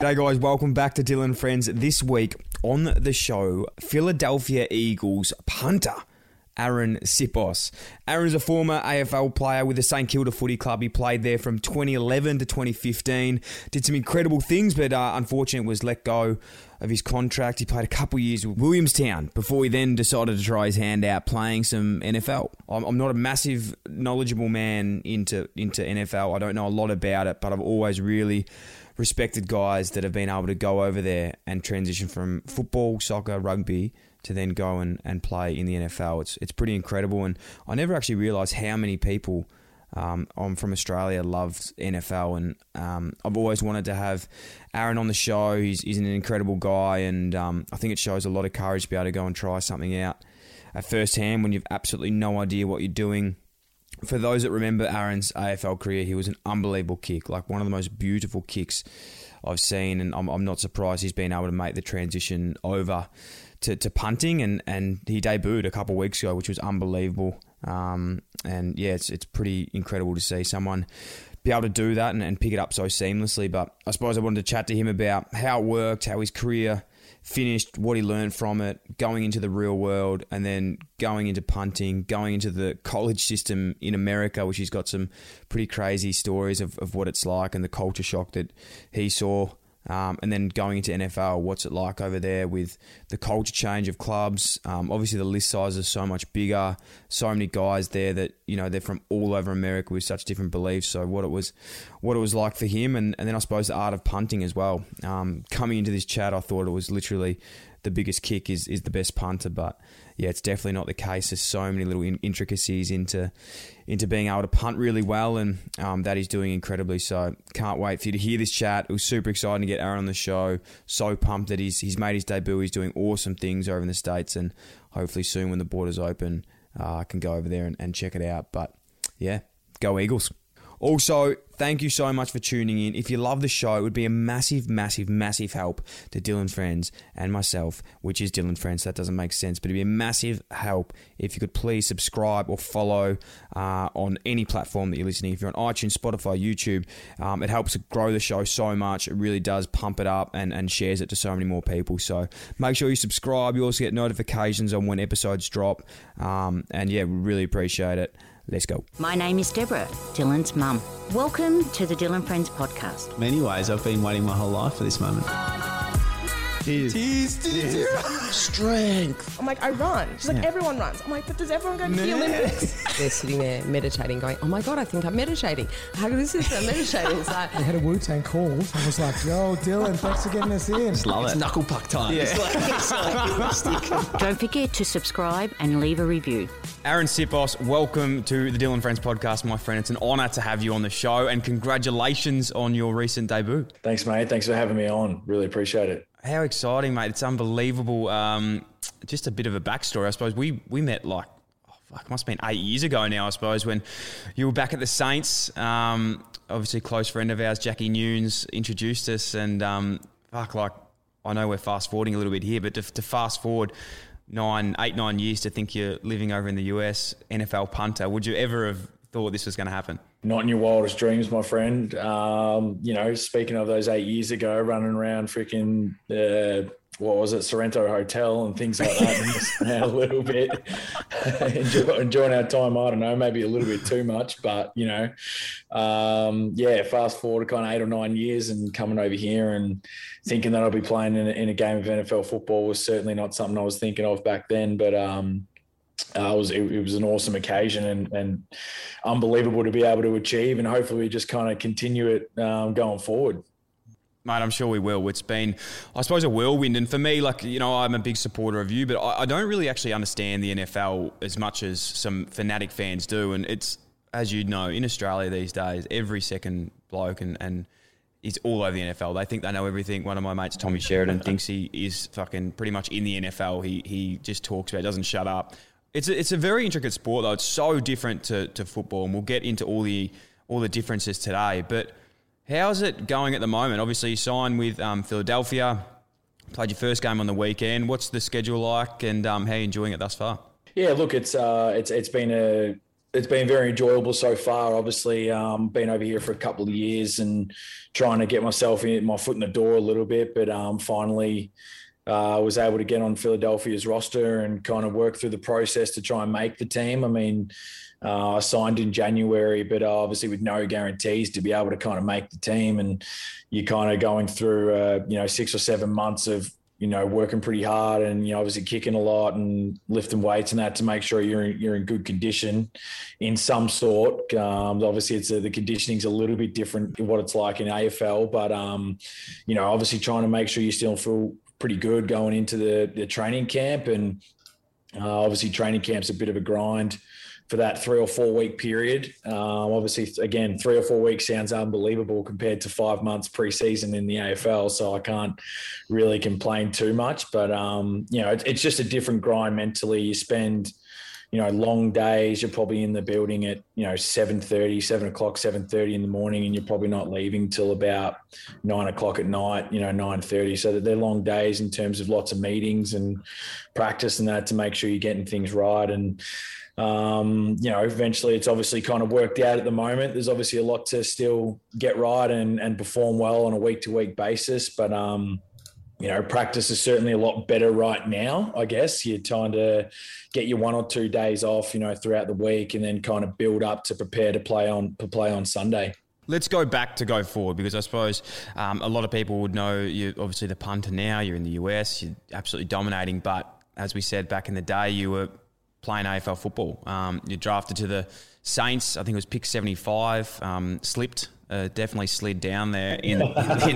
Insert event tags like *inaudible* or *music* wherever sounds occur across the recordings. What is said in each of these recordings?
G'day, guys. Welcome back to Dylan Friends. This week on the show, Philadelphia Eagles punter. Arryn Siposs. Arryn's a former AFL player with the St Kilda Footy Club. He played there from 2011 to 2015. Did some incredible things, but uh, unfortunately was let go of his contract. He played a couple years with Williamstown before he then decided to try his hand out playing some NFL. I'm, I'm not a massive knowledgeable man into into NFL. I don't know a lot about it, but I've always really respected guys that have been able to go over there and transition from football, soccer, rugby to then go and, and play in the NFL. It's it's pretty incredible, and I never actually realised how many people um, I'm from Australia loves NFL, and um, I've always wanted to have Arryn on the show. He's, he's an incredible guy, and um, I think it shows a lot of courage to be able to go and try something out at first hand when you've absolutely no idea what you're doing. For those that remember Arryn's AFL career, he was an unbelievable kick, like one of the most beautiful kicks I've seen, and I'm, I'm not surprised he's been able to make the transition over to, to punting, and, and he debuted a couple of weeks ago, which was unbelievable. Um, and yeah, it's it's pretty incredible to see someone be able to do that and, and pick it up so seamlessly. But I suppose I wanted to chat to him about how it worked, how his career finished, what he learned from it, going into the real world, and then going into punting, going into the *laughs* college system in America, which he's got some pretty crazy stories of, of what it's like and the culture shock that he saw. Um, and then going into NFL, what's it like over there with the culture change of clubs? Um, obviously, the list size is so much bigger. So many guys there that you know they're from all over America with such different beliefs. So what it was, what it was like for him, and, and then I suppose the art of punting as well. Um, coming into this chat, I thought it was literally the biggest kick is is the best punter, but yeah, it's definitely not the case. There's so many little intricacies into into being able to punt really well, and um, that he's doing incredibly. So can't wait for you to hear this chat. It was super exciting to get Arryn on the show. So pumped that he's he's made his debut. He's doing awesome things over in the states, and hopefully soon when the borders open, uh, I can go over there and, and check it out. But yeah, go Eagles. Also, thank you so much for tuning in. If you love the show, it would be a massive, massive, massive help to Dylan Friends and myself, which is Dylan Friends. That doesn't make sense, but it'd be a massive help if you could please subscribe or follow uh, on any platform that you're listening. If you're on iTunes, Spotify, YouTube, um, it helps to grow the show so much. It really does pump it up and, and shares it to so many more people. So make sure you subscribe. You also get notifications on when episodes drop. Um, and yeah, we really appreciate it. Let's go. My name is Deborah, Dylan's mum. Welcome to the Dylan Friends podcast. Many ways, I've been waiting my whole life for this moment. Tears. Tears, tears. Strength. I'm like, I run. She's like, Yeah. everyone runs. I'm like, but does everyone go to the Olympics? *laughs* They're sitting there meditating, going, oh my God, I think I'm meditating. How this is I'm meditating. It's like, We had a Wu Tang call. I was like, yo, Dylan, thanks for getting us in. Love It's it. knuckle puck time. Yeah. *laughs* Don't forget to subscribe and leave a review. Arryn Siposs, welcome to the Dylan Friends podcast, my friend. It's an honour to have you on the show, and congratulations on your recent debut. Thanks, mate. Thanks for having me on. Really appreciate it. How exciting, mate! It's unbelievable. Um, just a bit of a backstory, I suppose. We we met like oh, fuck, must have been eight years ago now, I suppose, when you were back at the Saints. Um, obviously, close friend of ours, Jackie Nunes, introduced us, and um, fuck, like I know we're fast forwarding a little bit here, but to, to fast forward nine, eight, nine years to think you're living over in the US, NFL punter, would you ever have thought this was going to happen? Not in your wildest dreams, my friend. Um, you know, speaking of those eight years ago, running around freaking, uh, what was it, Sorrento Hotel and things like that, *laughs* a little bit, *laughs* Enjoy, enjoying our time. I don't know, maybe a little bit too much, but you know, um, yeah. Fast forward to kind of eight or nine years and coming over here and thinking that I'll be playing in a, in a game of NFL football was certainly not something I was thinking of back then. But um, uh, it was it, it was an awesome occasion and, and unbelievable to be able to achieve, and hopefully we just kind of continue it um, going forward. Mate, I'm sure we will. It's been, I suppose, a whirlwind. And for me, like, you know, I'm a big supporter of you, but I, I don't really actually understand the NFL as much as some fanatic fans do. And it's, as you know, in Australia these days, every second bloke and, and is all over the NFL. They think they know everything. One of my mates, Tommy Sheridan, thinks he is fucking pretty much in the NFL. He, he just talks about it, doesn't shut up. It's a, it's a very intricate sport, though. It's so different to, to football, and we'll get into all the all the differences today. But how's it going at the moment? Obviously, you signed with um, Philadelphia, played your first game on the weekend. What's the schedule like, and um, how are you enjoying it thus far? Yeah, look, it's uh, it's it's been a it's been very enjoyable so far. Obviously, um, been over here for a couple of years and trying to get myself in my foot in the door a little bit, but um, finally uh, was able to get on Philadelphia's roster and kind of work through the process to try and make the team. I mean, uh, I signed in January, but obviously with no guarantees to be able to kind of make the team, and you're kind of going through, uh, you know, six or seven months of you know working pretty hard and you know obviously kicking a lot and lifting weights and that to make sure you're in, you're in good condition in some sort. Um, obviously, it's a, the conditioning's a little bit different what it's like in AFL, but um, you know obviously trying to make sure you still feel pretty good going into the, the training camp. And uh, obviously, training camp's a bit of a grind for that three or four week period. Um, obviously, again, three or four weeks sounds unbelievable compared to five months preseason in the AFL. So I can't really complain too much. But, um, you know, it, it's just a different grind mentally. You spend you know, long days. You're probably in the building at, you know, 7.30, 7 o'clock, 7.30 in the morning, and you're probably not leaving till about 9 o'clock at night, you know, 9.30. So that they're long days in terms of lots of meetings and practice and that to make sure you're getting things right. And, um, you know, eventually it's obviously kind of worked out at the moment. There's obviously a lot to still get right and, and perform well on a week to week basis. But, um, you know, practice is certainly a lot better right now. I guess you're trying to get your one or two days off, you know, throughout the week, and then kind of build up to prepare to play on to play on Sunday. Let's go back to go forward because I suppose um, a lot of people would know you obviously the punter now. You're in the US, you're absolutely dominating. But as we said back in the day, you were playing AFL football. Um, you drafted to the Saints. I think it was pick 75. Um, slipped uh, definitely slid down there in, *laughs* in,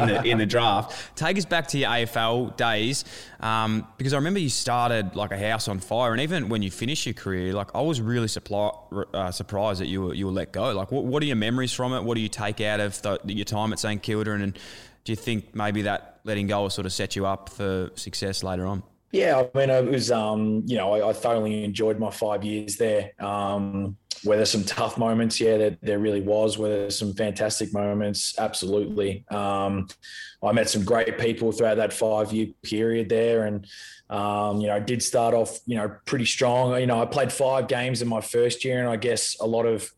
the in the draft. Take us back to your AFL days, um, because I remember you started like a house on fire, and even when you finished your career, like I was really supply, uh, surprised that you were you were let go. Like, what, what are your memories from it? What do you take out of the, your time at St Kilda, and, and do you think maybe that letting go will sort of set you up for success later on? Yeah, I mean, it was, um, you know, I, I, thoroughly enjoyed my five years there. Um, were there some tough moments? Yeah, there, there really was. Were there some fantastic moments? Absolutely. Um, I met some great people throughout that five year period there. And, um, you know, I did start off, you know, pretty strong. You know, I played five games in my first year, and I guess a lot of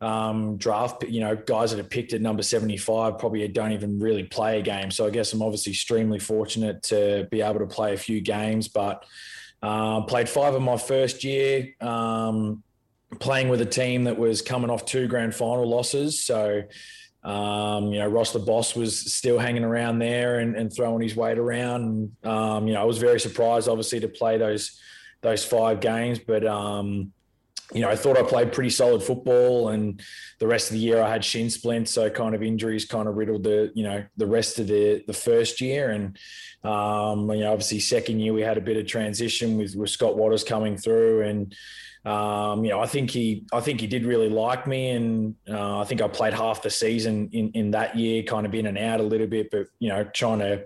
um, draft, you know, guys that are picked at number 75 probably don't even really play a game. So I guess I'm obviously extremely fortunate to be able to play a few games, but uh, played five in my first year, um, playing with a team that was coming off two grand final losses. So, um, you know, Ross the boss was still hanging around there and, and throwing his weight around. Um, you know, I was very surprised, obviously, to play those those five games, but um, you know, I thought I played pretty solid football, and the rest of the year I had shin splints, so kind of injuries kind of riddled the you know the rest of the the first year, and um, you know obviously second year we had a bit of transition with with Scott Watters coming through, and um, you know I think he I think he did really like me, and uh, I think I played half the season in in that year, kind of in and out a little bit, but you know trying to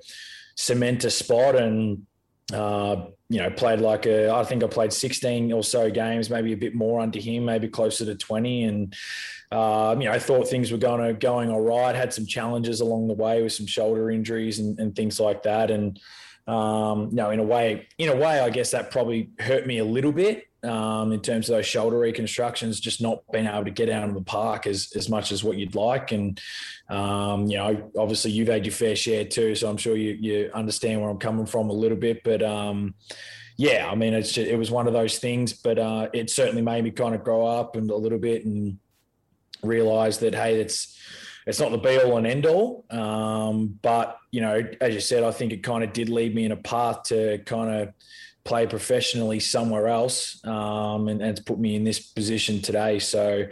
cement a spot and uh, you know, played like a, I think I played 16 or so games, maybe a bit more under him, maybe closer to 20. And, um, you know, I thought things were going to, going all right. Had some challenges along the way with some shoulder injuries and, and things like that. And, um, you know, in a way, in a way, I guess that probably hurt me a little bit um, in terms of those shoulder reconstructions, just not being able to get out of the park as, as much as what you'd like. And, um, you know, obviously you've had your fair share too. So I'm sure you, you understand where I'm coming from a little bit, but, um, yeah, I mean, it's just, it was one of those things, but, uh, it certainly made me kind of grow up and a little bit and realize that, Hey, it's, it's not the be all and end all. Um, but, you know, as you said, I think it kind of did lead me in a path to kind of, play professionally somewhere else, um, and, and it's put me in this position today. So,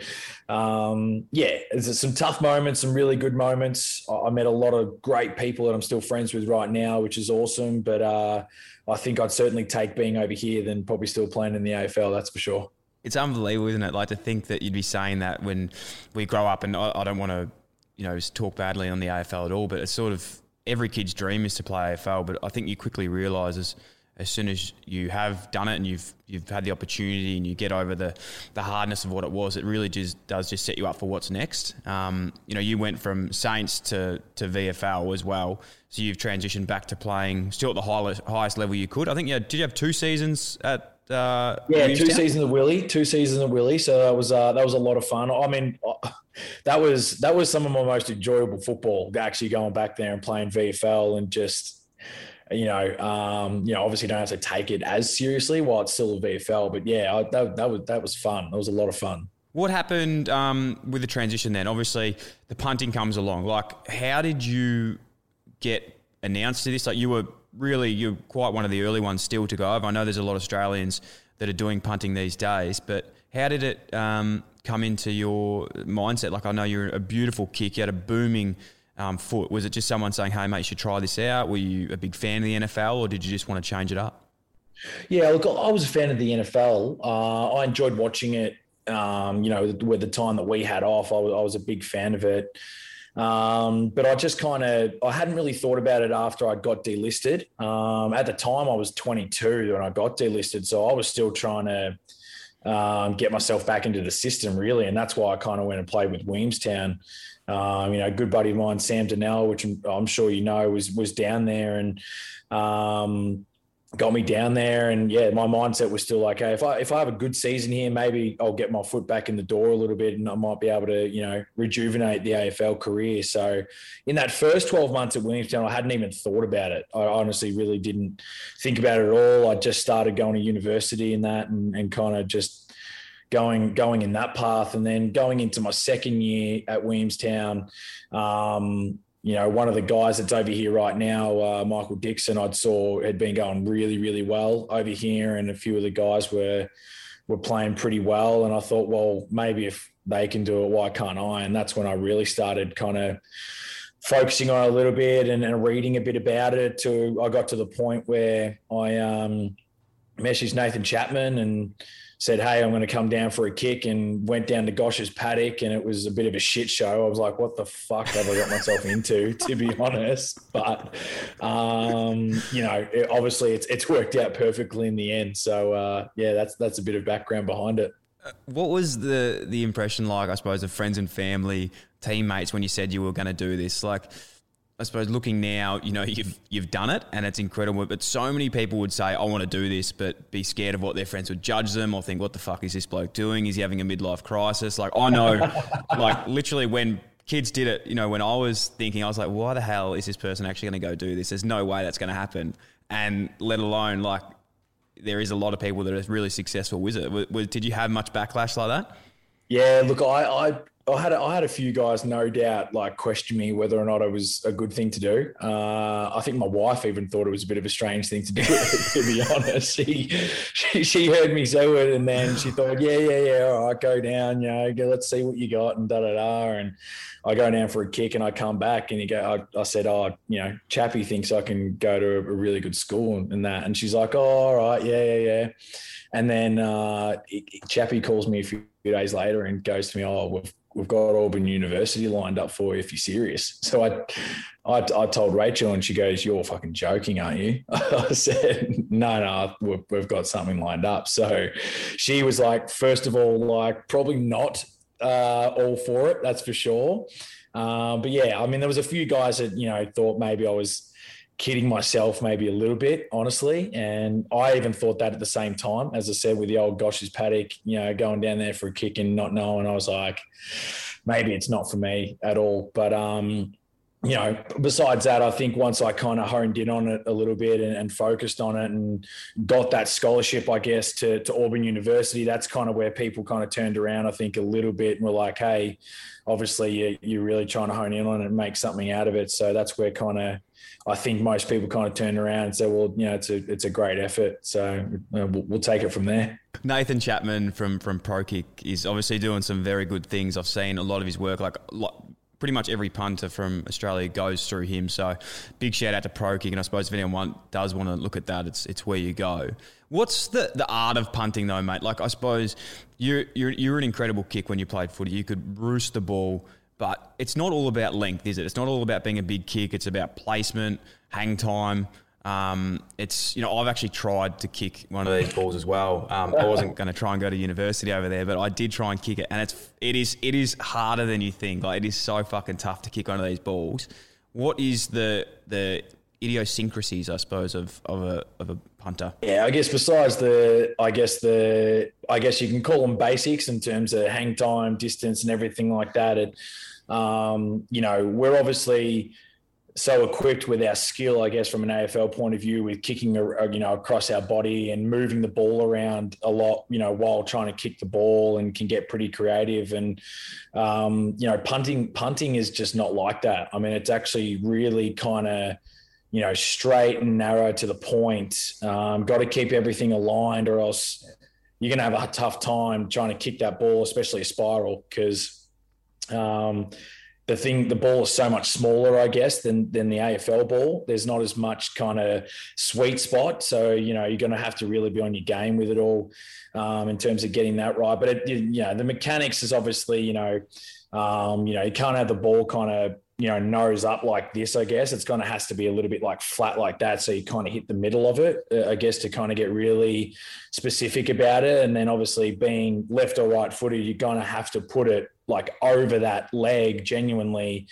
um, yeah, there's some tough moments, some really good moments. I, I met a lot of great people that I'm still friends with right now, which is awesome. But uh, I think I'd certainly take being over here than probably still playing in the AFL. That's for sure. It's unbelievable, isn't it? Like to think that you'd be saying that when we grow up, and I, I don't want to, you know, talk badly on the AFL at all, but it's sort of every kid's dream is to play AFL. But I think you quickly realise as as soon as you have done it and you've you've had the opportunity and you get over the the hardness of what it was, it really just does just set you up for what's next. Um, you know, you went from Saints to to VFL as well, so you've transitioned back to playing still at the highest highest level you could. I think yeah, did you have two seasons at uh, yeah, two seasons of Willie, two seasons of Willie. So that was uh, that was a lot of fun. I mean, that was that was some of my most enjoyable football. Actually, going back there and playing VFL and just you know, um, you know, obviously don't have to take it as seriously while it's still a VFL. But yeah, I, that, that was that was fun. That was a lot of fun. What happened um, with the transition then? Obviously, the punting comes along. Like, how did you get announced to this? Like, you were really you're quite one of the early ones still to go over. I know there's a lot of Australians that are doing punting these days, but how did it um, come into your mindset? Like, I know you're a beautiful kick. You had a booming um, foot? Was it just someone saying, "Hey, mate, you should try this out"? Were you a big fan of the NFL, or did you just want to change it up? Yeah, look, I was a fan of the NFL. Uh, I enjoyed watching it. Um, you know, with the time that we had off, I was, I was a big fan of it. Um, but I just kind of I hadn't really thought about it after I got delisted. Um, at the time, I was 22 when I got delisted, so I was still trying to um, get myself back into the system, really, and that's why I kind of went and played with Williamstown. Um, you know, a good buddy of mine, Sam Donnell, which I'm, sure you know, was was down there and um, got me down there. And yeah, my mindset was still like, hey, if I if I have a good season here, maybe I'll get my foot back in the door a little bit, and I might be able to, you know, rejuvenate the AFL career. So in that first 12 months at Williamstown, I hadn't even thought about it. I honestly really didn't think about it at all. I just started going to university and that, and, and kind of just going going in that path, and then going into my second year at Williamstown. Um, you know, one of the guys that's over here right now, uh, Michael Dickson, I'd saw had been going really, really well over here, and a few of the guys were were playing pretty well. And I thought, well, maybe if they can do it, why can't I? And that's when I really started kind of focusing on a little bit and, and, reading a bit about it. To I got to the point where I um, messaged Nathan Chapman and said, Hey, I'm going to come down for a kick and went down to Gosch's paddock and it was a bit of a shit show. I was like, what the fuck have I got myself into, *laughs* to be honest? But, um, you know, it, obviously it's, it's worked out perfectly in the end. So, uh, yeah, that's, that's a bit of background behind it. What was the, the impression like, I suppose, of friends and family, teammates when you said you were going to do this? Like, I suppose looking now, you know, *laughs* you've you've done it and it's incredible. But so many people would say, I want to do this, but be scared of what their friends would judge them or think, what the fuck is this bloke doing? Is he having a midlife crisis? Like I know, *laughs* like literally when kids did it, you know, when I was thinking, I was like, why the hell is this person actually going to go do this? There's no way that's going to happen. And let alone like there is a lot of people that are really successful with it. Did you have much backlash like that? Yeah, look, I, I I had a, I had a few guys, no doubt, like question me whether or not it was a good thing to do. Uh, I think my wife even thought it was a bit of a strange thing to do. *laughs* to be honest, she, she, she heard me say it, and then she thought, yeah, yeah, yeah, all right, go down, you know, go, let's see what you got, and da da da. And I go down for a kick, and I come back, and you go, I, I said, oh, you know, Chappie thinks I can go to a, really good school and that, and she's like, oh, all right, yeah, yeah, yeah. And then uh, Chappie calls me a few days later and goes to me, oh, we've we've got Auburn University lined up for you if you're serious. So I, I, I told Rachel and she goes, you're fucking joking, aren't you? *laughs* I said, no, no, we've, we've got something lined up. So she was like, first of all, like probably not uh, all for it. That's for sure. Um, but yeah, I mean, there was a few guys that, you know, thought maybe I was kidding myself maybe a little bit, honestly. And I even thought that at the same time, as I said, with the old Gosch's paddock, you know, going down there for a kick and not knowing, I was like, maybe it's not for me at all. But um, you know, besides that, I think once I kind of honed in on it a little bit and, and, focused on it and got that scholarship, I guess, to, to Auburn University, that's kind of where people kind of turned around, I think, a little bit and were like, hey, obviously you, you're really trying to hone in on it and make something out of it. So that's where kind of I think most people kind of turned around and said, well, you know, it's a, it's a great effort. So uh, we'll, we'll take it from there. Nathan Chapman from, from ProKick is obviously doing some very good things. I've seen a lot of his work, like pretty much every punter from Australia goes through him. So big shout out to ProKick. And I suppose if anyone does want to look at that, it's it's where you go. What's the, the art of punting though, mate? Like I suppose you're, you're you're an incredible kick when you played footy. You could roost the ball, but it's not all about length, is it? It's not all about being a big kick. It's about placement, hang time. Um, it's you know I've actually tried to kick one of these balls as well. Um, I wasn't going to try and go to university over there, but I did try and kick it, and it's it is it is harder than you think. Like it is so fucking tough to kick one of these balls. What is the the idiosyncrasies, I suppose, of of a of a punter? Yeah, I guess besides the, I guess the, I guess you can call them basics in terms of hang time, distance, and everything like that. And um, you know, we're obviously so equipped with our skill, I guess, from an AFL point of view, with kicking, you know, across our body and moving the ball around a lot, you know, while trying to kick the ball, and can get pretty creative. And um, you know, punting, punting is just not like that. I mean, it's actually really kind of, you know, straight and narrow to the point. Um, got to keep everything aligned, or else you're going to have a tough time trying to kick that ball, especially a spiral, because. Um, the thing the ball is so much smaller i guess than than the afl ball. There's not as much kind of sweet spot. So you know you're going to have to really be on your game with it all um, in terms of getting that right. But it, you know the mechanics is obviously you know um, you know you can't have the ball kind of you know nose up like this i guess. It's kind of has to be a little bit like flat like that so you kind of hit the middle of it uh, i guess to kind of get really specific about it. And then obviously being left or right footed you're going to have to put it like over that leg genuinely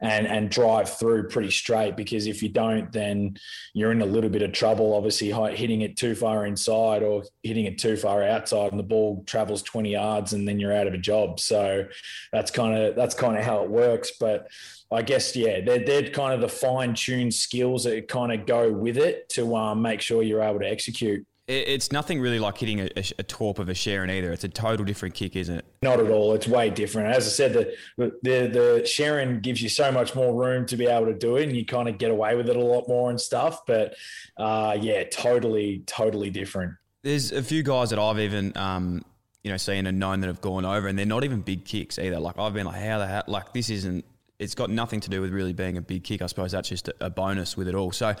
and and drive through pretty straight because if you don't then you're in a little bit of trouble. Obviously hitting it too far inside or hitting it too far outside and the ball travels 20 yards and then you're out of a job. So that's kind of that's kind of how it works. But I guess yeah, they're, they're kind of the fine tuned skills that kind of go with it to um, make sure you're able to execute it's nothing really like hitting a, a, a torp of a Sherrin either. It's a total different kick, isn't it? Not at all. It's way different. As I said, the the the Sherrin gives you so much more room to be able to do it, and you kind of get away with it a lot more and stuff. But uh, yeah, totally, totally different. There's a few guys that I've even um, you know seen and known that have gone over, and they're not even big kicks either. Like I've been like, how the hell? Like this isn't. It's got nothing to do with really being a big kick. I suppose that's just a bonus with it all. So,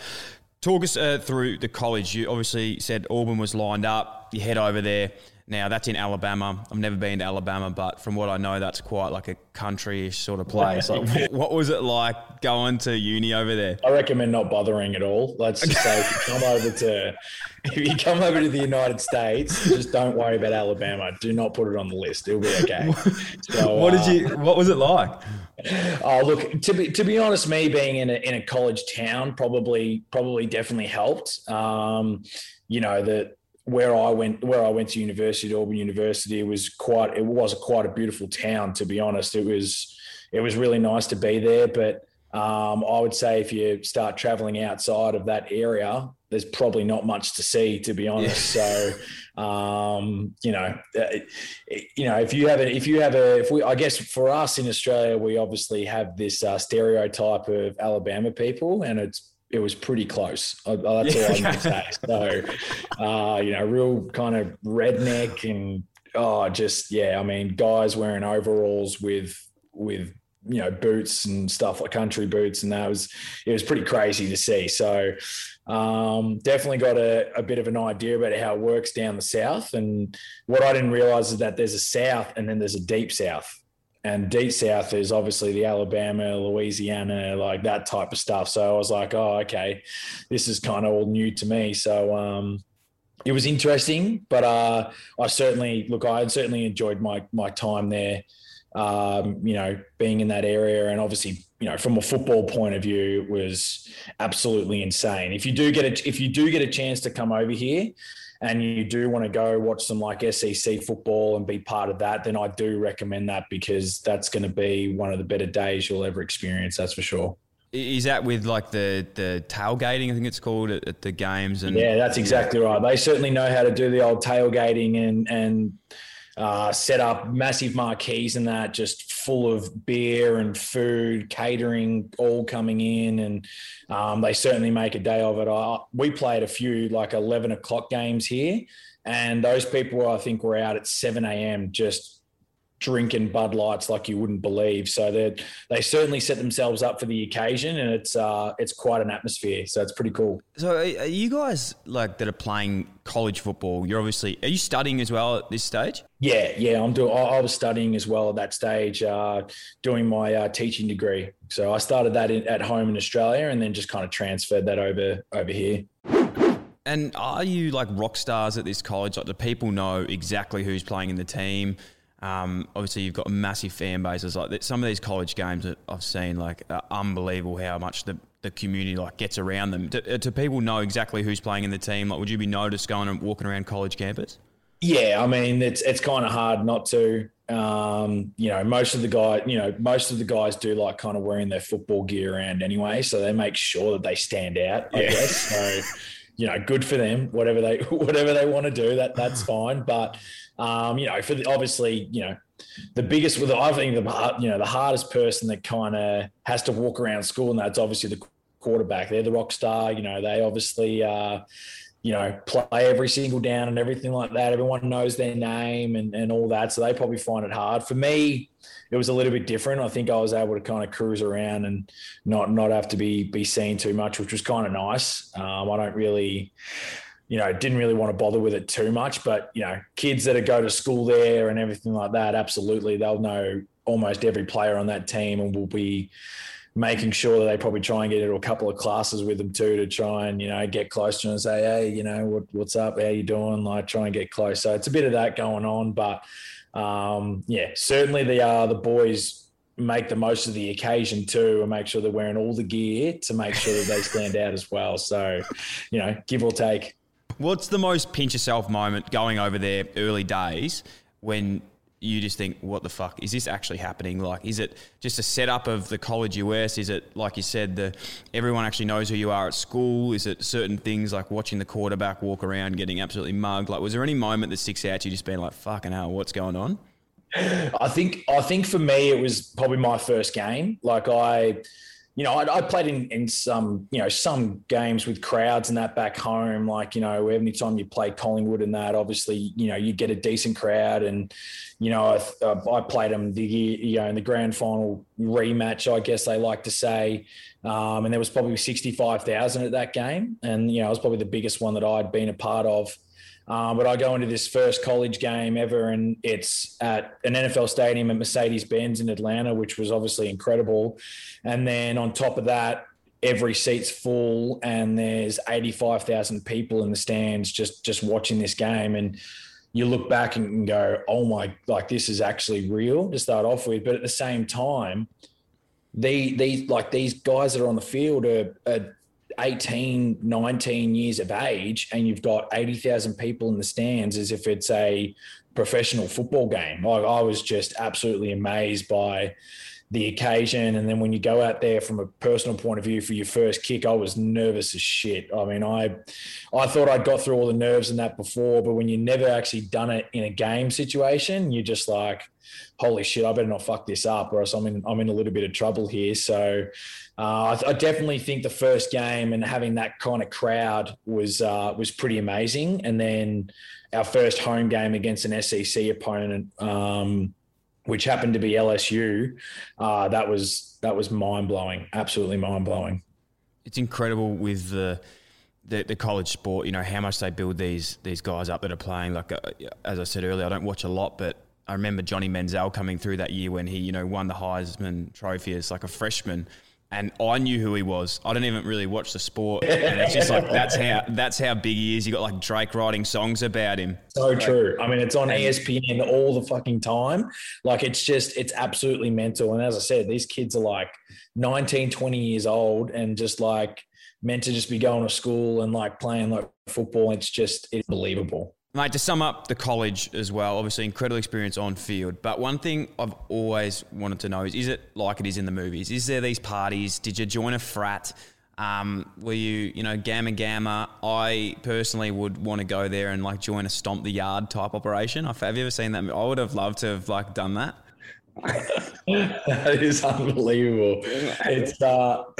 Talk us uh, through the college. You obviously said Auburn was lined up. You head over there. Now that's in Alabama. I've never been to Alabama, but from what I know, that's quite like a country-ish sort of place. Like, what was it like going to uni over there? I recommend not bothering at all. Let's just say if you come *laughs* over to if you come over to the United States, just don't worry about Alabama. Do not put it on the list. It'll be okay. *laughs* So, what did you? What was it like? Oh, look to be to be honest, me being in a in a college town probably probably definitely helped. Um, you know that where I went where I went to university, Auburn University, it was quite it was a, quite a beautiful town. To be honest, it was it was really nice to be there. But um, I would say if you start traveling outside of that area, there's probably not much to see. To be honest, yeah. so um, you know, uh, you know, if you have a if you have a if we I guess for us in Australia, we obviously have this uh, stereotype of Alabama people, and it's it was pretty close. That's all I'm going to say. So, uh, you know, real kind of redneck and oh, just yeah. I mean, guys wearing overalls with with you know boots and stuff like country boots, and that was it was pretty crazy to see. So, um, definitely got a, a bit of an idea about how it works down the south. And what I didn't realize is that there's a south and then there's a deep south and deep south is obviously the Alabama, Louisiana, like that type of stuff. So I was like, oh, okay, this is kind of all new to me. So um, it was interesting, but uh, I certainly look, I certainly enjoyed my my time there. Um, you know, being in that area, and obviously, you know, from a football point of view, it was absolutely insane. If you do get a if you do get a chance to come over here, and you do want to go watch some like SEC football and be part of that, then I do recommend that because that's going to be one of the better days you'll ever experience. That's for sure. Is that with like the the tailgating? I think it's called at, at the games. And Yeah, that's exactly right. They certainly know how to do the old tailgating and and uh, set up massive marquees and that, just full of beer and food, catering, all coming in, and um, they certainly make a day of it. I, we played a few like eleven o'clock games here, and those people I think were out at seven a.m. just drinking Bud Lights like you wouldn't believe. So they they certainly set themselves up for the occasion, and it's uh, it's quite an atmosphere. So it's pretty cool. So are you guys like that are playing college football? You're obviously are you studying as well at this stage? Yeah, yeah, I'm doing. I I was studying as well at that stage, uh, doing my uh, teaching degree. So I started that in, at home in Australia, and then just kind of transferred that over over here. And are you like rock stars at this college? Like, do people know exactly who's playing in the team? Um, obviously, you've got massive fan bases. Like that- some of these college games that I've seen, like are unbelievable how much the, the community like gets around them. Do, do people know exactly who's playing in the team? Like, would you be noticed going and walking around college campus? Yeah, I mean it's it's kind of hard not to. Um, you know, most of the guy, you know, most of the guys do like kind of wearing their football gear around anyway, so they make sure that they stand out. I Yeah. guess so. You know, good for them. Whatever they *laughs* whatever they want to do, that that's *laughs* fine. But um, you know, for the, obviously, you know, the biggest with I think the you know the hardest person that kind of has to walk around school, and that's obviously the quarterback. They're the rock star. You know, they obviously. Uh, you know, play every single down and everything like that. Everyone knows their name and, and all that. So they probably find it hard. For me, it was a little bit different. I think I was able to kind of cruise around and not not have to be be seen too much, which was kind of nice. Um, I don't really, you know, didn't really want to bother with it too much. But you know, kids that go to school there and everything like that, absolutely, they'll know almost every player on that team and will be making sure that they probably try and get into a couple of classes with them too to try and you know get close to them and say hey you know what, what's up? How you doing? Like try and get close. So it's a bit of that going on but um, yeah certainly the uh, the boys make the most of the occasion too and make sure they're wearing all the gear to make sure that they stand out as well. So you know give or take What's the most pinch yourself moment going over there early days when you just think, what the fuck is this actually happening? Like, is it just a setup of the college US? Is it like you said, the everyone actually knows who you are at school? Is it certain things like watching the quarterback walk around getting absolutely mugged? Like, was there any moment that sticks out you just being like, fucking hell, what's going on? I think I think for me it was probably my first game. Like I, you know, I, I played in in some you know some games with crowds and that back home. Like you know, every time you play Collingwood and that, obviously you know you get a decent crowd. And you know, I, uh, I played them the you know in the grand final rematch. I guess they like to say. Um, and there was probably sixty five thousand at that game, and you know it was probably the biggest one that I'd been a part of. Um, but I go into this first college game ever, and it's at an NFL stadium at Mercedes Benz in Atlanta, which was obviously incredible. And then on top of that, every seat's full, and there's 85,000 people in the stands just just watching this game. And you look back and go, "Oh my, like this is actually real." To start off with, but at the same time, the these like these guys that are on the field are, are 18, 19 years of age, and you've got 80,000 people in the stands as if it's a professional football game. Like I was just absolutely amazed by the occasion. And then when you go out there from a personal point of view for your first kick, I was nervous as shit. I mean, I I thought I'd got through all the nerves and that before, but when you never actually done it in a game situation, you're just like, holy shit, I better not fuck this up, or else I'm in I'm in a little bit of trouble here. So uh, I, I definitely think the first game and having that kind of crowd was uh, was pretty amazing. And then our first home game against an SEC opponent, um, which happened to be LSU, uh, that was that was mind blowing, absolutely mind blowing. It's incredible with the, the the college sport. You know how much they build these these guys up that are playing. Like uh, as I said earlier, I don't watch a lot, but I remember Johnny Manziel coming through that year when he you know won the Heisman Trophy as like a freshman. And I knew who he was. I didn't even really watch the sport, *laughs* and it's just like that's how that's how big he is. You got like Drake writing songs about him. So true. I mean, it's on ESPN all the fucking time. Like, it's just, it's absolutely mental. And as I said, these kids are like 19, 20 years old and just like meant to just be going to school and like playing like football. It's just, it's believable. Mate, to sum up the college as well, obviously incredible experience on field. But one thing I've always wanted to know is: is it like it is in the movies? Is there these parties? Did you join a frat? Um, were you, you know, gamma gamma? I personally would want to go there and like join a stomp the yard type operation. Have you ever seen that? I would have loved to have like done that. That is unbelievable. It's uh, *laughs*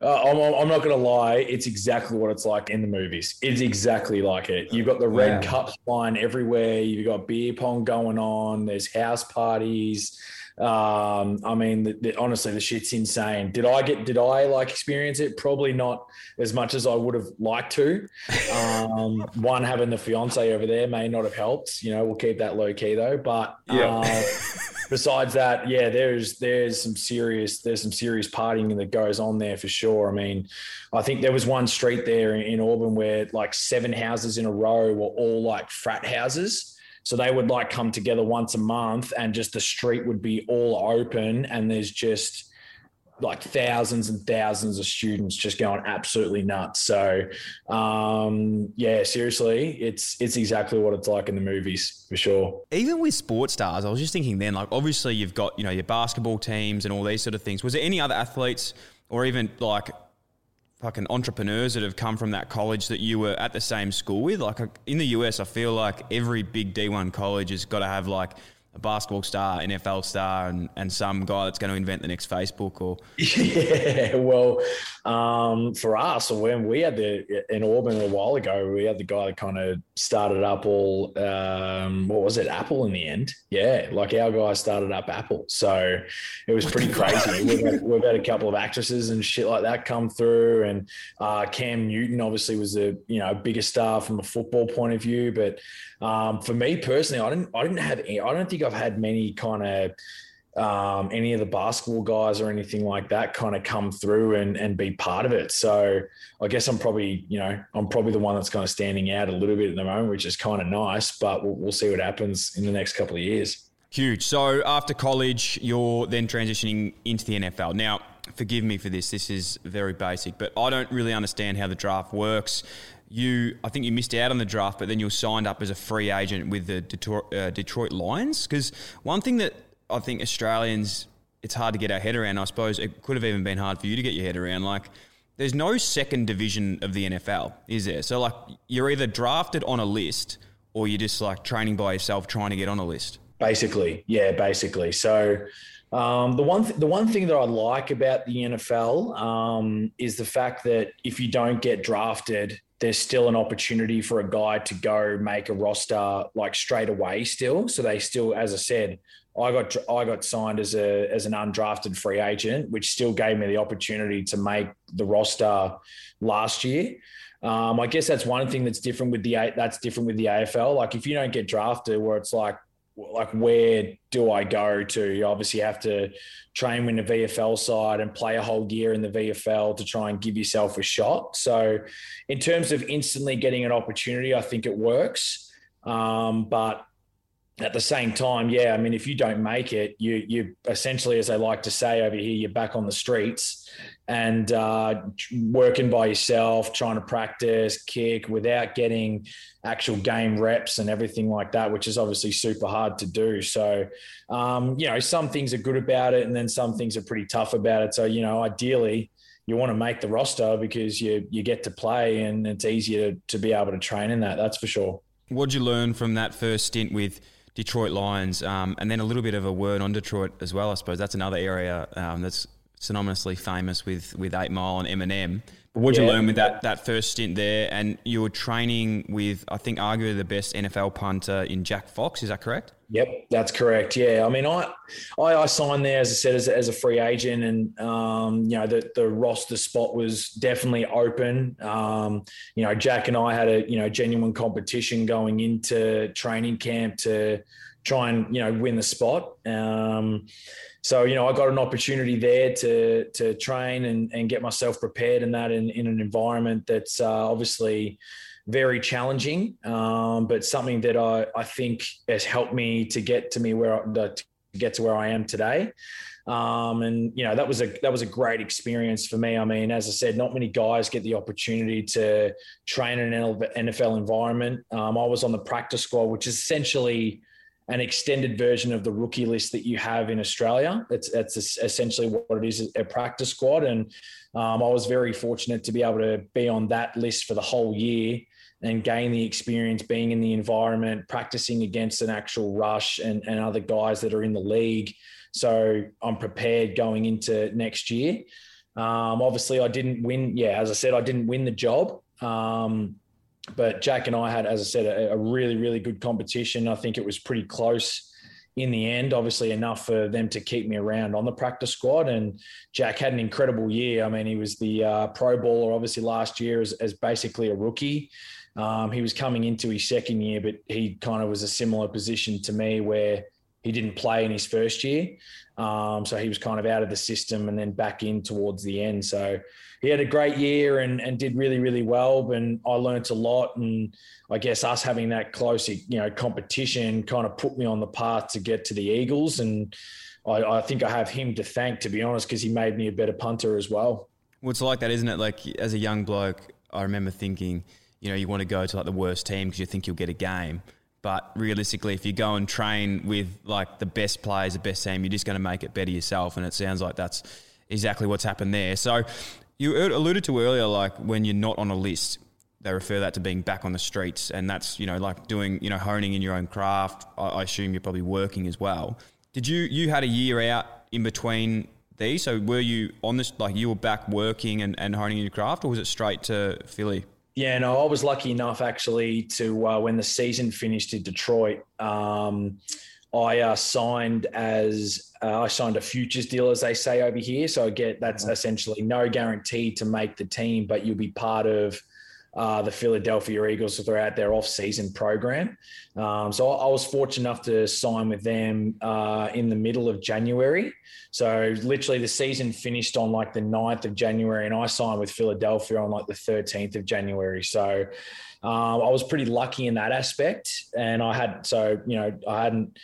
I'm, I'm not gonna lie, it's exactly what it's like in the movies. It's exactly like it. You've got the red wow. cups flying everywhere. You've got beer pong going on. There's house parties. Um, I mean, the, the, honestly, the shit's insane. Did I get? Did I like experience it? Probably not as much as I would have liked to. Um, *laughs* one having the fiance over there may not have helped. You know, we'll keep that low key though. But yeah. Uh, *laughs* besides that, yeah, there's there's some serious there's some serious partying that goes on there for sure. I mean, I think there was one street there in, in Auburn where like seven houses in a row were all like frat houses. So they would like come together once a month and just the street would be all open and there's just like thousands and thousands of students just going absolutely nuts. So, um, yeah, seriously, it's it's exactly what it's like in the movies for sure. Even with sports stars, I was just thinking then, like obviously you've got you know your basketball teams and all these sort of things. Was there any other athletes or even like fucking entrepreneurs that have come from that college that you were at the same school with? Like in the US, I feel like every big D1 college has got to have like a basketball star, NFL star, and, and some guy that's going to invent the next Facebook or *laughs* yeah. Well, um, for us, when we had the in Auburn a while ago, we had the guy that kind of started up all um, what was it, Apple in the end? Yeah, like our guy started up Apple, so it was pretty crazy. *laughs* we've, had, we've, had, a couple of actresses and shit like that come through, and uh, Cam Newton obviously was the you know biggest star from a football point of view, but um, for me personally, I didn't I didn't have I don't think I've had many kind of um, any of the basketball guys or anything like that kind of come through and, and be part of it. So I guess I'm probably, you know, I'm probably the one that's kind of standing out a little bit at the moment, which is kind of nice, but we'll, we'll see what happens in the next couple of years. Huge. So after college, you're then transitioning into the NFL. Now, forgive me for this. This is very basic, but I don't really understand how the draft works you I think you missed out on the draft, but then you were signed up as a free agent with the Detroit, uh, Detroit Lions. Because one thing that I think Australians it's hard to get our head around. I suppose it could have even been hard for you to get your head around. Like, there's no second division of the NFL, is there? So like, you're either drafted on a list or you're just like training by yourself trying to get on a list. Basically, yeah, basically. So. Um, the one th- the one thing that I like about the NFL um, is the fact that if you don't get drafted, there's still an opportunity for a guy to go make a roster like straight away still. So they still, as I said, I got I got signed as a as an undrafted free agent, which still gave me the opportunity to make the roster last year. Um, I guess that's one thing that's different with the that's different with the AFL. Like if you don't get drafted, where it's like like where do I go to? You obviously have to train in the VFL side and play a whole year in the VFL to try and give yourself a shot. So, in terms of instantly getting an opportunity, I think it works. Um, but at the same time, yeah, I mean, if you don't make it, you you essentially, as they like to say over here, you're back on the streets and uh, working by yourself, trying to practice, kick without getting actual game reps and everything like that, which is obviously super hard to do. So, um, you know, some things are good about it, and then some things are pretty tough about it. So, you know, ideally, you want to make the roster because you you get to play, and it's easier to, to be able to train in that. That's for sure. What'd you learn from that first stint with? Detroit Lions, um, and then a little bit of a word on Detroit as well. I suppose that's another area um, that's synonymously famous with with Eight Mile and Eminem. What did yeah. you learn with that that first stint there? And you were training with, I think, arguably the best NFL punter in Jack Fox. Is that correct? Yep, that's correct. Yeah, I mean, I I, I signed there as I said as, as a free agent, and um, you know the the roster spot was definitely open. Um, you know, Jack and I had a you know genuine competition going into training camp to try and you know win the spot. Um, so you know I got an opportunity there to to train and, and get myself prepared in that in, in an environment that's uh, obviously very challenging, um, but something that I, I think has helped me to get to me where I, to get to where I am today. Um, and you know that was a that was a great experience for me. I mean, as I said, not many guys get the opportunity to train in an NFL environment. Um, I was on the practice squad, which is essentially an extended version of the rookie list that you have in Australia. It's essentially what it is a practice squad, and um, I was very fortunate to be able to be on that list for the whole year and gain the experience being in the environment, practicing against an actual rush and, and other guys that are in the league. So I'm prepared going into next year. Um, obviously, I didn't win. Yeah, as I said, I didn't win the job. Um, but Jack and I had, as I said, a, a, really, really good competition. I think it was pretty close in the end. Obviously, enough for them to keep me around on the practice squad. And Jack had an incredible year. I mean, he was the uh, Pro Bowler, obviously, last year as, as basically a rookie. Um, he was coming into his second year, but he kind of was a similar position to me where he didn't play in his first year. Um, so he was kind of out of the system and then back in towards the end. So he had a great year and, and did really, really well. And I learnt a lot. And I guess us having that close, you know, competition kind of put me on the path to get to the Eagles. And I, I think I have him to thank, to be honest, because he made me a better punter as well. Well, it's like that, isn't it? Like as a young bloke, I remember thinking, you know, you want to go to like the worst team because you think you'll get a game. But realistically, if you go and train with like the best players, the best team, you're just going to make it better yourself. And it sounds like that's exactly what's happened there. So you alluded to earlier, like when you're not on a list, they refer that to being back on the streets, and that's you know like doing you know honing in your own craft. I, I assume you're probably working as well. Did you you had a year out in between these? So were you on this like you were back working and, and honing in your craft, or was it straight to Philly? Yeah, no, I was lucky enough actually to uh, when the season finished in Detroit. Um, I uh, signed as uh, I signed a futures deal, as they say over here. So I get that's essentially no guarantee to make the team, but you'll be part of uh, the Philadelphia Eagles throughout their off-season program. Um, so I, I, was fortunate enough to sign with them uh, in the middle of January. So literally the season finished on like the 9th of January, and I signed with Philadelphia on like the 13th of January. So um, I was pretty lucky in that aspect, and I had so you know I hadn't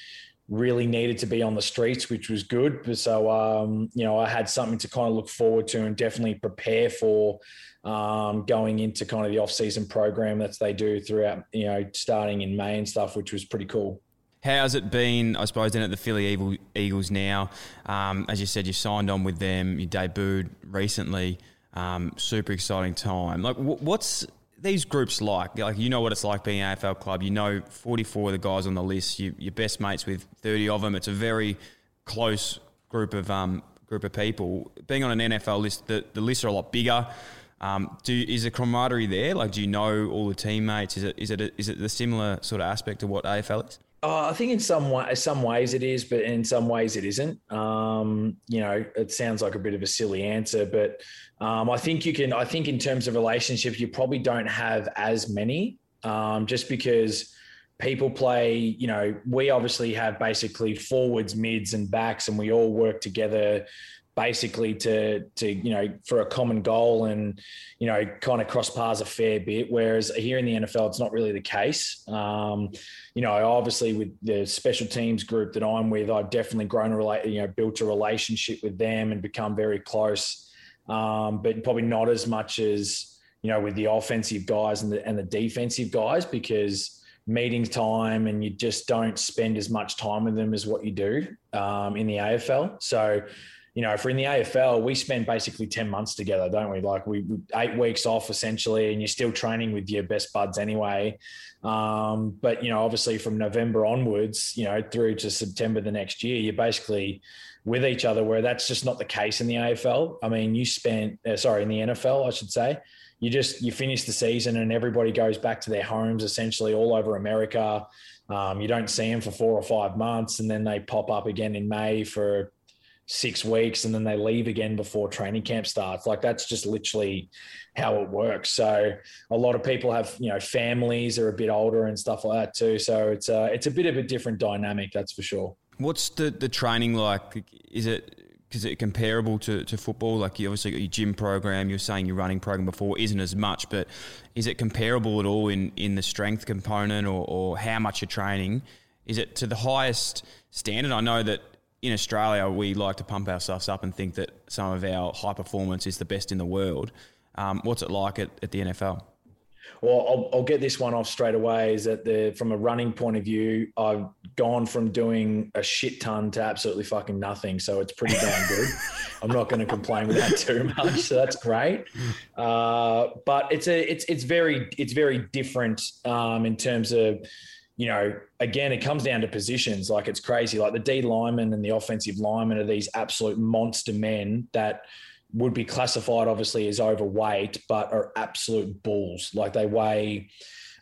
really needed to be on the streets, which was good. So, um, you know, I had something to kind of look forward to and definitely prepare for um, going into kind of the off-season program that they do throughout, you know, starting in May and stuff, which was pretty cool. How's it been, I suppose, then at the Philly Eagles now? Um, as you said, you signed on with them, you debuted recently. Um, super exciting time. Like, what's these groups like? Like, you know what it's like being an AFL club. You know 44 of the guys on the list. You, your best mates with 30 of them. It's a very close group of um, group of people. Being on an NFL list, the, the lists are a lot bigger. Um, do is the camaraderie there? Like, do you know all the teammates? Is it is it a, is it the similar sort of aspect of what AFL is? Uh, I think in some way, some ways it is, but in some ways it isn't. Um, you know, it sounds like a bit of a silly answer, but um, I think you can. I think in terms of relationships, you probably don't have as many, um, just because people play. You know, we obviously have basically forwards, mids, and backs, and we all work together basically to to you know for a common goal and you know kind of cross paths a fair bit whereas here in the NFL it's not really the case um, you know obviously with the special teams group that I'm with I've definitely grown a relate you know built a relationship with them and become very close um, but probably not as much as you know with the offensive guys and the and the defensive guys because meeting time and you just don't spend as much time with them as what you do um, in the AFL so you know, if we're in the AFL, we spend basically 10 months together, don't we? Like we eight weeks off essentially, and you're still training with your best buds anyway. Um, but, you know, obviously from November onwards, you know, through to September the next year, you're basically with each other, where that's just not the case in the AFL. I mean, you spent, uh, sorry, in the NFL, I should say, you just, you finish the season and everybody goes back to their homes essentially all over America. Um, you don't see them for four or five months, and then they pop up again in May for six weeks and then they leave again before training camp starts. Like that's just literally how it works. So a lot of people have, you know, families are a bit older and stuff like that too. So it's a, it's a bit of a different dynamic, that's for sure. What's the, the training like? Is it, is it comparable to, to football? Like you obviously got your gym program, you're saying your running program before isn't as much, but is it comparable at all in, in the strength component or, or how much you're training? Is it to the highest standard? I know that in Australia, we like to pump ourselves up and think that some of our high performance is the best in the world. Um, what's it like at, at the NFL? Well, I'll, I'll, get this one off straight away. Is that the from a running point of view, I've gone from doing a shit ton to absolutely fucking nothing. So it's pretty damn good. *laughs* I'm not going to complain with that too much. So that's great. Uh, but it's a it's it's very it's very different um, in terms of you know, again, it comes down to positions. Like it's crazy. Like the D lineman and the offensive lineman are these absolute monster men that would be classified obviously as overweight, but are absolute bulls. Like they weigh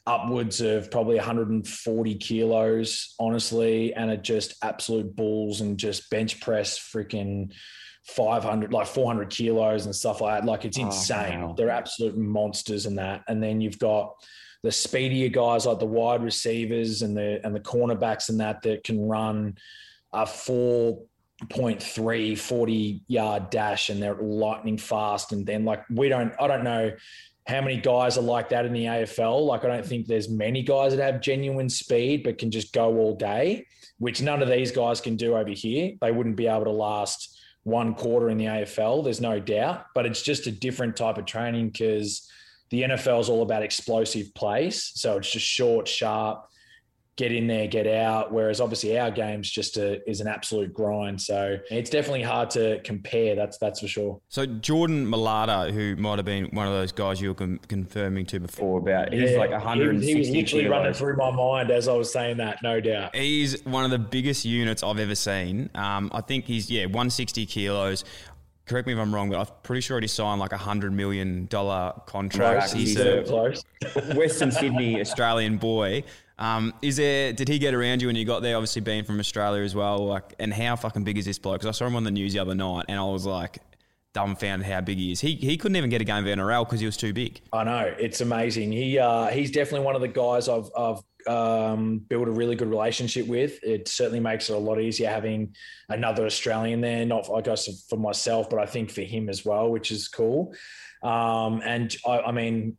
upwards of probably 140 kilos, honestly, and are just absolute bulls and just bench press freaking 500, like 400 kilos and stuff like that. Like it's oh, insane. Oh, wow. They're absolute monsters in that. And then you've got the speedier guys like the wide receivers and the and the cornerbacks and that that can run a four 0.3 40 yard dash and they're lightning fast and then like we don't i don't know how many guys are like that in the afl like i don't think there's many guys that have genuine speed but can just go all day which none of these guys can do over here. They wouldn't be able to last one quarter in the afl there's no doubt but it's just a different type of training because the nfl is all about explosive plays so it's just short sharp get in there, get out. Whereas obviously our game's just a, is an absolute grind. So it's definitely hard to compare. That's that's for sure. So Jordan Mailata, who might have been one of those guys you were con- confirming to before about, he's yeah, like 160 he, he was literally kilos. running through my mind as I was saying that, no doubt. He's one of the biggest units I've ever seen. Um, I think he's yeah 160 kilos correct me if I'm wrong, but I'm pretty sure he signed like a hundred million dollar contract. Close. He's a close. *laughs* Western Sydney Australian boy. Um, is there? Did he get around you when you got there? Obviously, being from Australia as well. Like, and how fucking big is this bloke? Because I saw him on the news the other night, and I was like, dumbfounded how big he is. He he couldn't even get a game of NRL because he was too big. I know it's amazing. He uh, he's definitely one of the guys I've I've um, built a really good relationship with. It certainly makes it a lot easier having another Australian there. Not I guess for myself, but I think for him as well, which is cool. Um, and I, I mean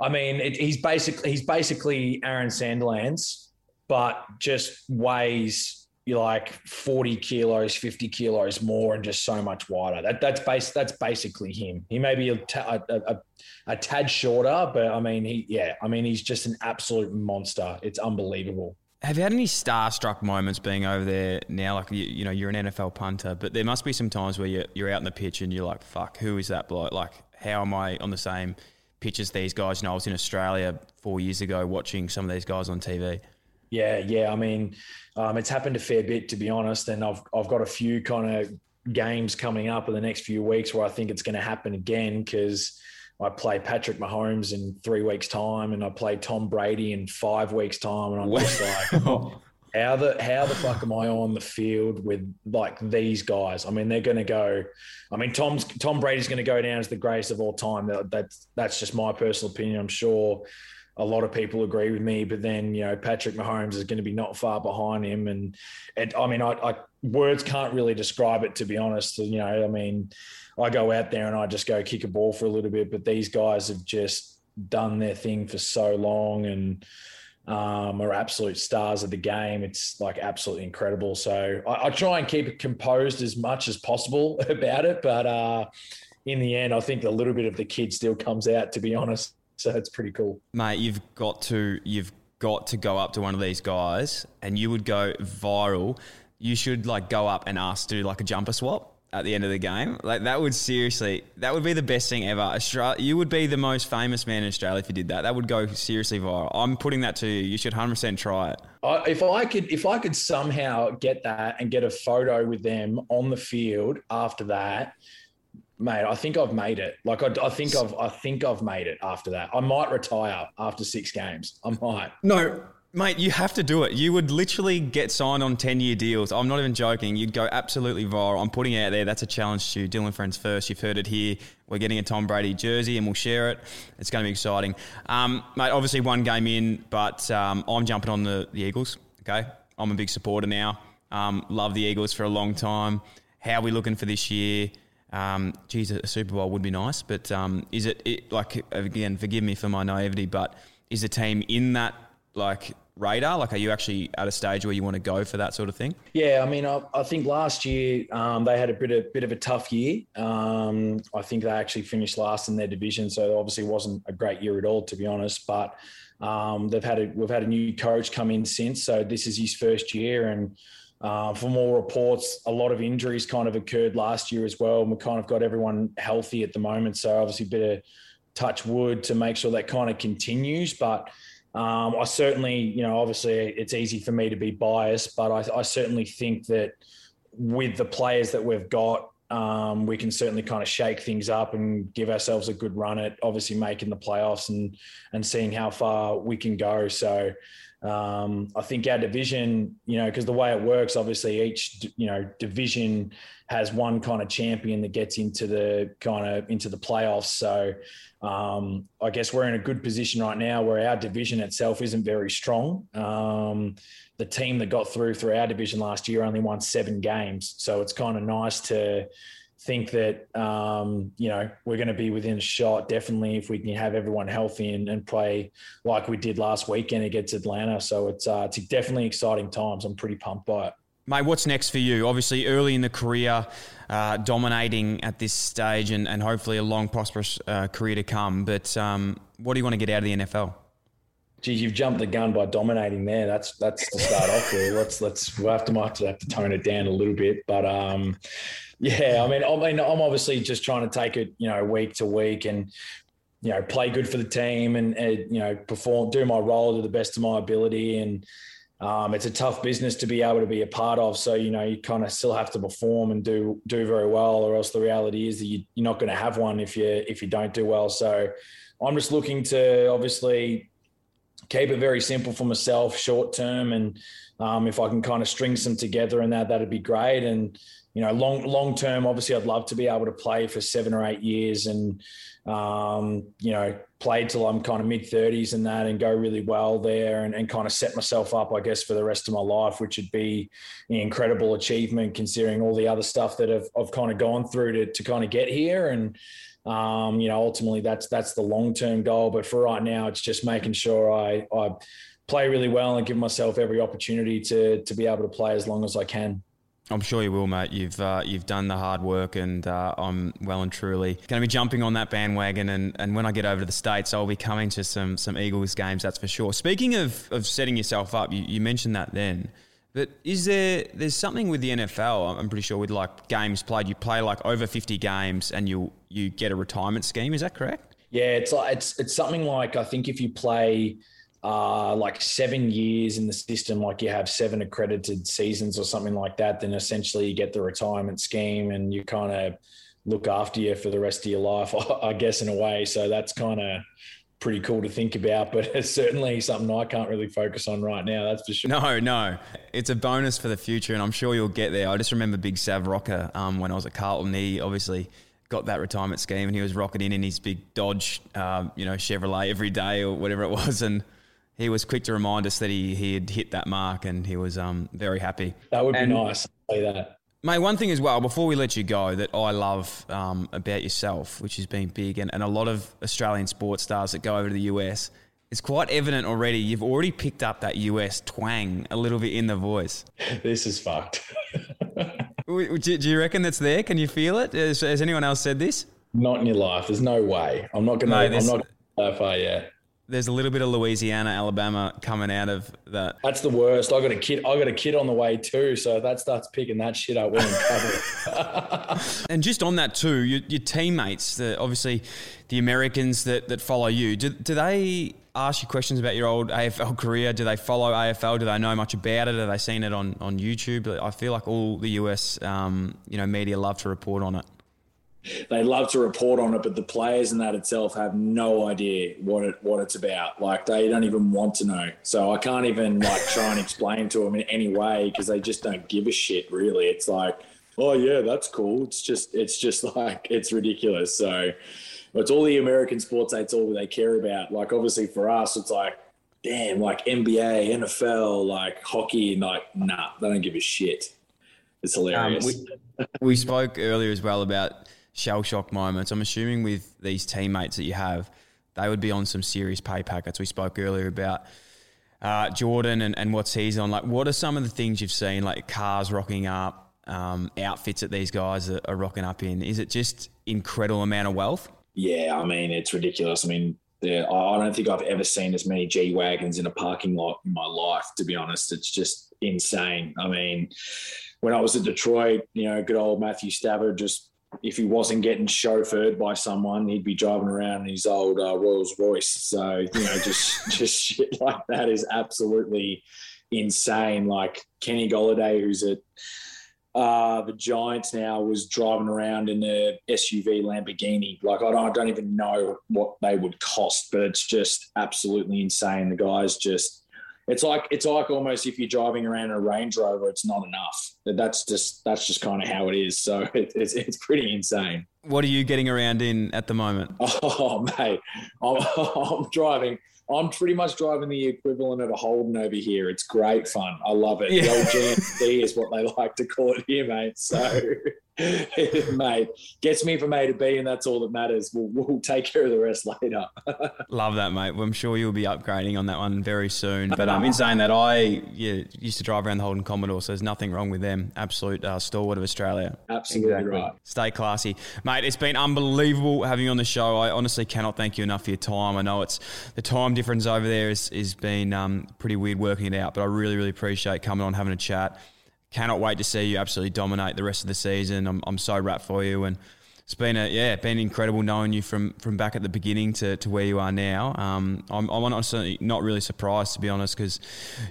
I mean, it, he's basically he's basically Aaron Sandilands, but just weighs you like 40 kilos, 50 kilos more, and just so much wider. That that's base that's basically him. He may be a, a, a, a tad shorter, but I mean, he yeah, I mean, he's just an absolute monster. It's unbelievable. Have you had any starstruck moments being over there now? Like you, you know, you're an NFL punter, but there must be some times where you're, you're out in the pitch and you're like, "Fuck, who is that bloke? Like, how am I on the same?" pitch as these guys. You know, I was in Australia four years ago watching some of these guys on TV. Yeah, yeah. I mean, um, it's happened a fair bit to be honest, and I've I've got a few kind of games coming up in the next few weeks where I think it's going to happen again because I play Patrick Mahomes in three weeks' time, and I play Tom Brady in five weeks' time, and I'm just like, how the how the fuck am I on the field with like these guys? I mean, they're going to go. I mean, Tom's Tom Brady's going to go down as the greatest of all time. That, that's that's just my personal opinion. I'm sure a lot of people agree with me, but then you know Patrick Mahomes is going to be not far behind him, and it, I mean, I, I words can't really describe it to be honest. You know, I mean, I go out there and I just go kick a ball for a little bit, but these guys have just done their thing for so long and um, are absolute stars of the game. It's like absolutely incredible. So I, I, try and keep it composed as much as possible *laughs* about it, but uh, in the end, I think a little bit of the kid still comes out. To be honest, so it's pretty cool, mate. You've got to you've got to go up to one of these guys, and you would go viral. You should like go up and ask to do like a jumper swap at the end of the game. Like that would seriously, that would be the best thing ever. Australia, you would be the most famous man in Australia if you did that. That would go seriously viral. I'm putting that to you. You should 100% try it. if I could, if I could somehow get that and get a photo with them on the field after that, mate, I think I've made it. Like I, I think I've, I think I've made it after that. I might retire after six games. I might. No, Mate, you have to do it. You would literally get signed on 10 year deals. I'm not even joking. You'd go absolutely viral. I'm putting it out there. That's a challenge to Dylan Friends first. You've heard it here. We're getting a Tom Brady jersey and we'll share it. It's going to be exciting. Um, mate, obviously one game in, but um, I'm jumping on the, the Eagles. Okay. I'm a big supporter now. Um, love the Eagles for a long time. How are we looking for this year? Um, geez, a Super Bowl would be nice, but um, is it, it like, again, forgive me for my naivety, but is the team in that like radar? Like, are you actually at a stage where you want to go for that sort of thing? Yeah, I mean, I, I think last year um, they had a bit of bit of a tough year. Um, I think they actually finished last in their division, so obviously wasn't a great year at all, to be honest. But um, they've had a, we've had a new coach come in since, so this is his first year, and uh, from all reports, a lot of injuries kind of occurred last year as well, and we kind of got everyone healthy at the moment. So obviously, a bit of touch wood to make sure that kind of continues, but. Um, I certainly, you know, obviously it's easy for me to be biased, but I, I certainly think that with the players that we've got, um, we can certainly kind of shake things up and give ourselves a good run at obviously making the playoffs and and seeing how far we can go. So um, I think our division, you know, because the way it works, obviously each you know division has one kind of champion that gets into the kind of into the playoffs. So um, I guess we're in a good position right now where our division itself isn't very strong. Um, the team that got through through our division last year only won seven games, so it's kind of nice to think that um, you know we're going to be within shot definitely if we can have everyone healthy and, and play like we did last weekend against Atlanta. So it's uh, it's definitely exciting times. I'm pretty pumped by it. Mate, what's next for you? Obviously, early in the career, uh, dominating at this stage, and, and hopefully a long, prosperous uh, career to come. But um, what do you want to get out of the NFL? Geez, you've jumped the gun by dominating there. That's that's to start off with. Let's let's we'll have to might have to tone it down a little bit, but um, yeah. I mean, I mean, I'm obviously just trying to take it, you know, week to week and you know play good for the team and, and you know perform, do my role to the best of my ability and um, it's a tough business to be able to be a part of. So you know you kind of still have to perform and do do very well, or else the reality is that you, you're not going to have one if you if you don't do well. So I'm just looking to obviously keep it very simple for myself, short term, and um, if I can kind of string some together and that that'd be great. And you know, long long term, obviously, I'd love to be able to play for seven or eight years and um, you know, play till I'm kind of mid 30s and that and go really well there and, and kind of set myself up, I guess, for the rest of my life, which would be an incredible achievement considering all the other stuff that I've, I've kind of gone through to, to kind of get here. And, um, you know, ultimately that's, that's the long-term goal. But for right now, it's just making sure I, I play really well and give myself every opportunity to, to be able to play as long as I can. I'm sure you will, mate. You've uh, you've done the hard work, and uh, I'm well and truly going to be jumping on that bandwagon. And, and when I get over to the states, I'll be coming to some some Eagles games. That's for sure. Speaking of, of setting yourself up, you, you mentioned that then. But is there there's something with the NFL? I'm pretty sure with like games played, you play like over 50 games, and you you get a retirement scheme. Is that correct? Yeah, it's like it's it's something like I think if you play uh, like seven years in the system, like you have seven accredited seasons or something like that, then essentially you get the retirement scheme and you kind of look after you for the rest of your life, *laughs* I guess, in a way. So that's kind of pretty cool to think about, but *laughs* it's certainly something I can't really focus on right now. That's for sure. No, no, it's a bonus for the future, and I'm sure you'll get there. I just remember Big Sav Rocca um, when I was at Carlton. He obviously got that retirement scheme, and he was rocking in in his big Dodge, um, you know, Chevrolet every day or whatever it *laughs* was, and he was quick to remind us that he, he had hit that mark and he was um, very happy. That would and, be nice. say that. Mate, one thing as well, before we let you go, that I love um, about yourself, which has been big, and, and a lot of Australian sports stars that go over to the US, it's quite evident already. You've already picked up that US twang a little bit in the voice. *laughs* This is fucked. *laughs* do, do, you reckon that's there? Can you feel it? Has, has, anyone else said this? Not in your life. There's no way. I'm not going to. No, I'm not that far yet there's a little bit of Louisiana, Alabama coming out of that. That's the worst. I got a kid. I got a kid on the way too, so if that starts picking that shit up, we're in trouble. and just on that too, your, your teammates, the, obviously the Americans that, that follow you, do, do they ask you questions about your old AFL career? Do they follow AFL? Do they know much about it? Have they seen it on, on YouTube? I feel like all the US, um, you know, media love to report on it they love to report on it, but the players and that itself have no idea what it what it's about. Like they don't even want to know. So I can't even like try and explain to them in any way because they just don't give a shit. Really, it's like, oh yeah, that's cool. It's just it's just *laughs* like it's ridiculous. So it's all the American sports. That's all they care about. Like obviously for us, it's like. Damn, like NBA, NFL, like hockey, and like nah, they don't give a shit. It's hilarious. Um, we, we spoke earlier as well about shell shock moments. I'm assuming with these teammates that you have, they would be on some serious pay packets. We spoke earlier about uh, Jordan and, and what's he's on. Like, what are some of the things you've seen, like cars rocking up, um, outfits that these guys are, are rocking up in? Is it just incredible amount of wealth? Yeah, I mean, it's ridiculous. I mean, I don't think I've ever seen as many G Wagons in a parking lot in my life, to be honest. It's just insane. I mean, when I was at Detroit, you know, good old Matthew Stafford just if he wasn't getting chauffeured by someone, he'd be driving around in his old uh, Rolls Royce. So you know, just *laughs* just shit like that is absolutely insane. Like Kenny Golladay, who's at uh, the Giants now, was driving around in the SUV Lamborghini. Like I don't, I don't even know what they would cost, but it's just absolutely insane. The guys just it's like it's like almost if you're driving around in a Range Rover, it's not enough. That's just that's just kind of how it is. So *laughs* it, it's it's pretty insane. What are you getting around in at the moment? *laughs* Oh mate, I'm, I'm driving. I'm pretty much driving the equivalent of a Holden over here. It's great fun. I love it. Yeah. The old GMC is what they like to call it here, mate. So *laughs* *laughs* mate, gets me from A to B, and that's all that matters. We'll, we'll take care of the rest later. *laughs* Love that, mate. Well, I'm sure you'll be upgrading on that one very soon. But um, *laughs* in saying that, I yeah, used to drive around the Holden Commodore, so there's nothing wrong with them. Absolute uh, stalwart of Australia. Absolutely exactly. right. Stay classy, mate. It's been unbelievable having you on the show. I honestly cannot thank you enough for your time. I know it's the time difference over there is is been um, pretty weird working it out, but I really really appreciate coming on having a chat cannot wait to see you absolutely dominate the rest of the season. I'm, I'm so rapt for you, and it's been a yeah, been incredible knowing you from from back at the beginning to, to where you are now. Um, I'm, I'm honestly not really surprised to be honest because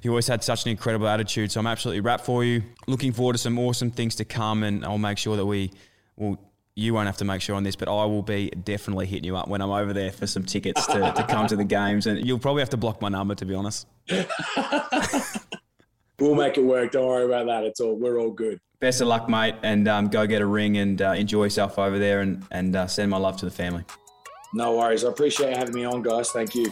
you always had such an incredible attitude. So I'm absolutely rapt for you. Looking forward to some awesome things to come, and I'll make sure that we will. You won't have to make sure on this, but I will be definitely hitting you up when I'm over there for some tickets to, to come to the games. And you'll probably have to block my number, to be honest. *laughs* We'll make it work. Don't worry about that. It's all we're all good. Best of luck, mate, and um, go get a ring and uh, enjoy yourself over there, and and uh, send my love to the family. No worries. I appreciate having me on, guys. Thank you.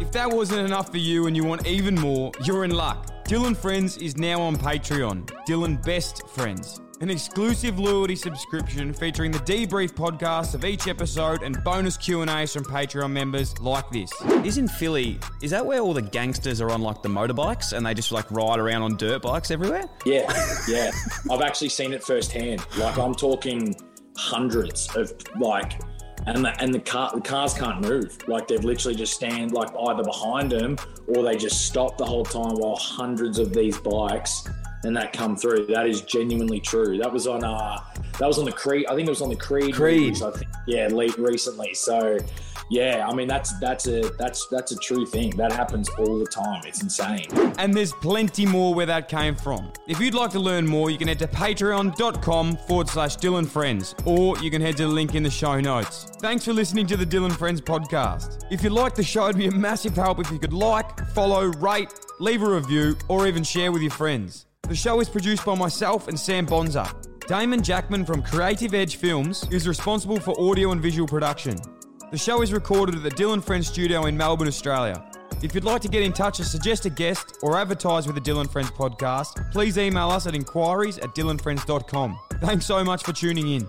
If that wasn't enough for you and you want even more, you're in luck. Dylan Friends is now on Patreon. Dylan Best Friends an exclusive loyalty subscription featuring the debrief podcast of each episode and bonus Q&As from Patreon members like this. Is in Philly, is that where all the gangsters are on like the motorbikes and they just like ride around on dirt bikes everywhere? Yeah, yeah. I've actually seen it firsthand. Like I'm talking hundreds of like and the, and the car the cars can't move. Like they've literally just stand like either behind them or they just stop the whole time while hundreds of these bikes and that come through. That is genuinely true. That was on uh that was on the Creed. I think it was on the Creed. Creed. Movies, I think. Yeah, late recently. So yeah, I mean that's that's a that's that's a true thing. That happens all the time. It's insane. And there's plenty more where that came from. If you'd like to learn more, you can head to patreon.com forward slash Dylan Friends, or you can head to the link in the show notes. Thanks for listening to the Dylan Friends podcast. If you like the show, it'd be a massive help if you could like, follow, rate, leave a review, or even share with your friends. The show is produced by myself and Sam Bonza. Damon Jackman from Creative Edge Films is responsible for audio and visual production. The show is recorded at the Dylan Friends studio in Melbourne, Australia. If you'd like to get in touch or suggest a guest or advertise with the Dylan Friends podcast, please email us at inquiries at dylanfriends.com. Thanks so much for tuning in.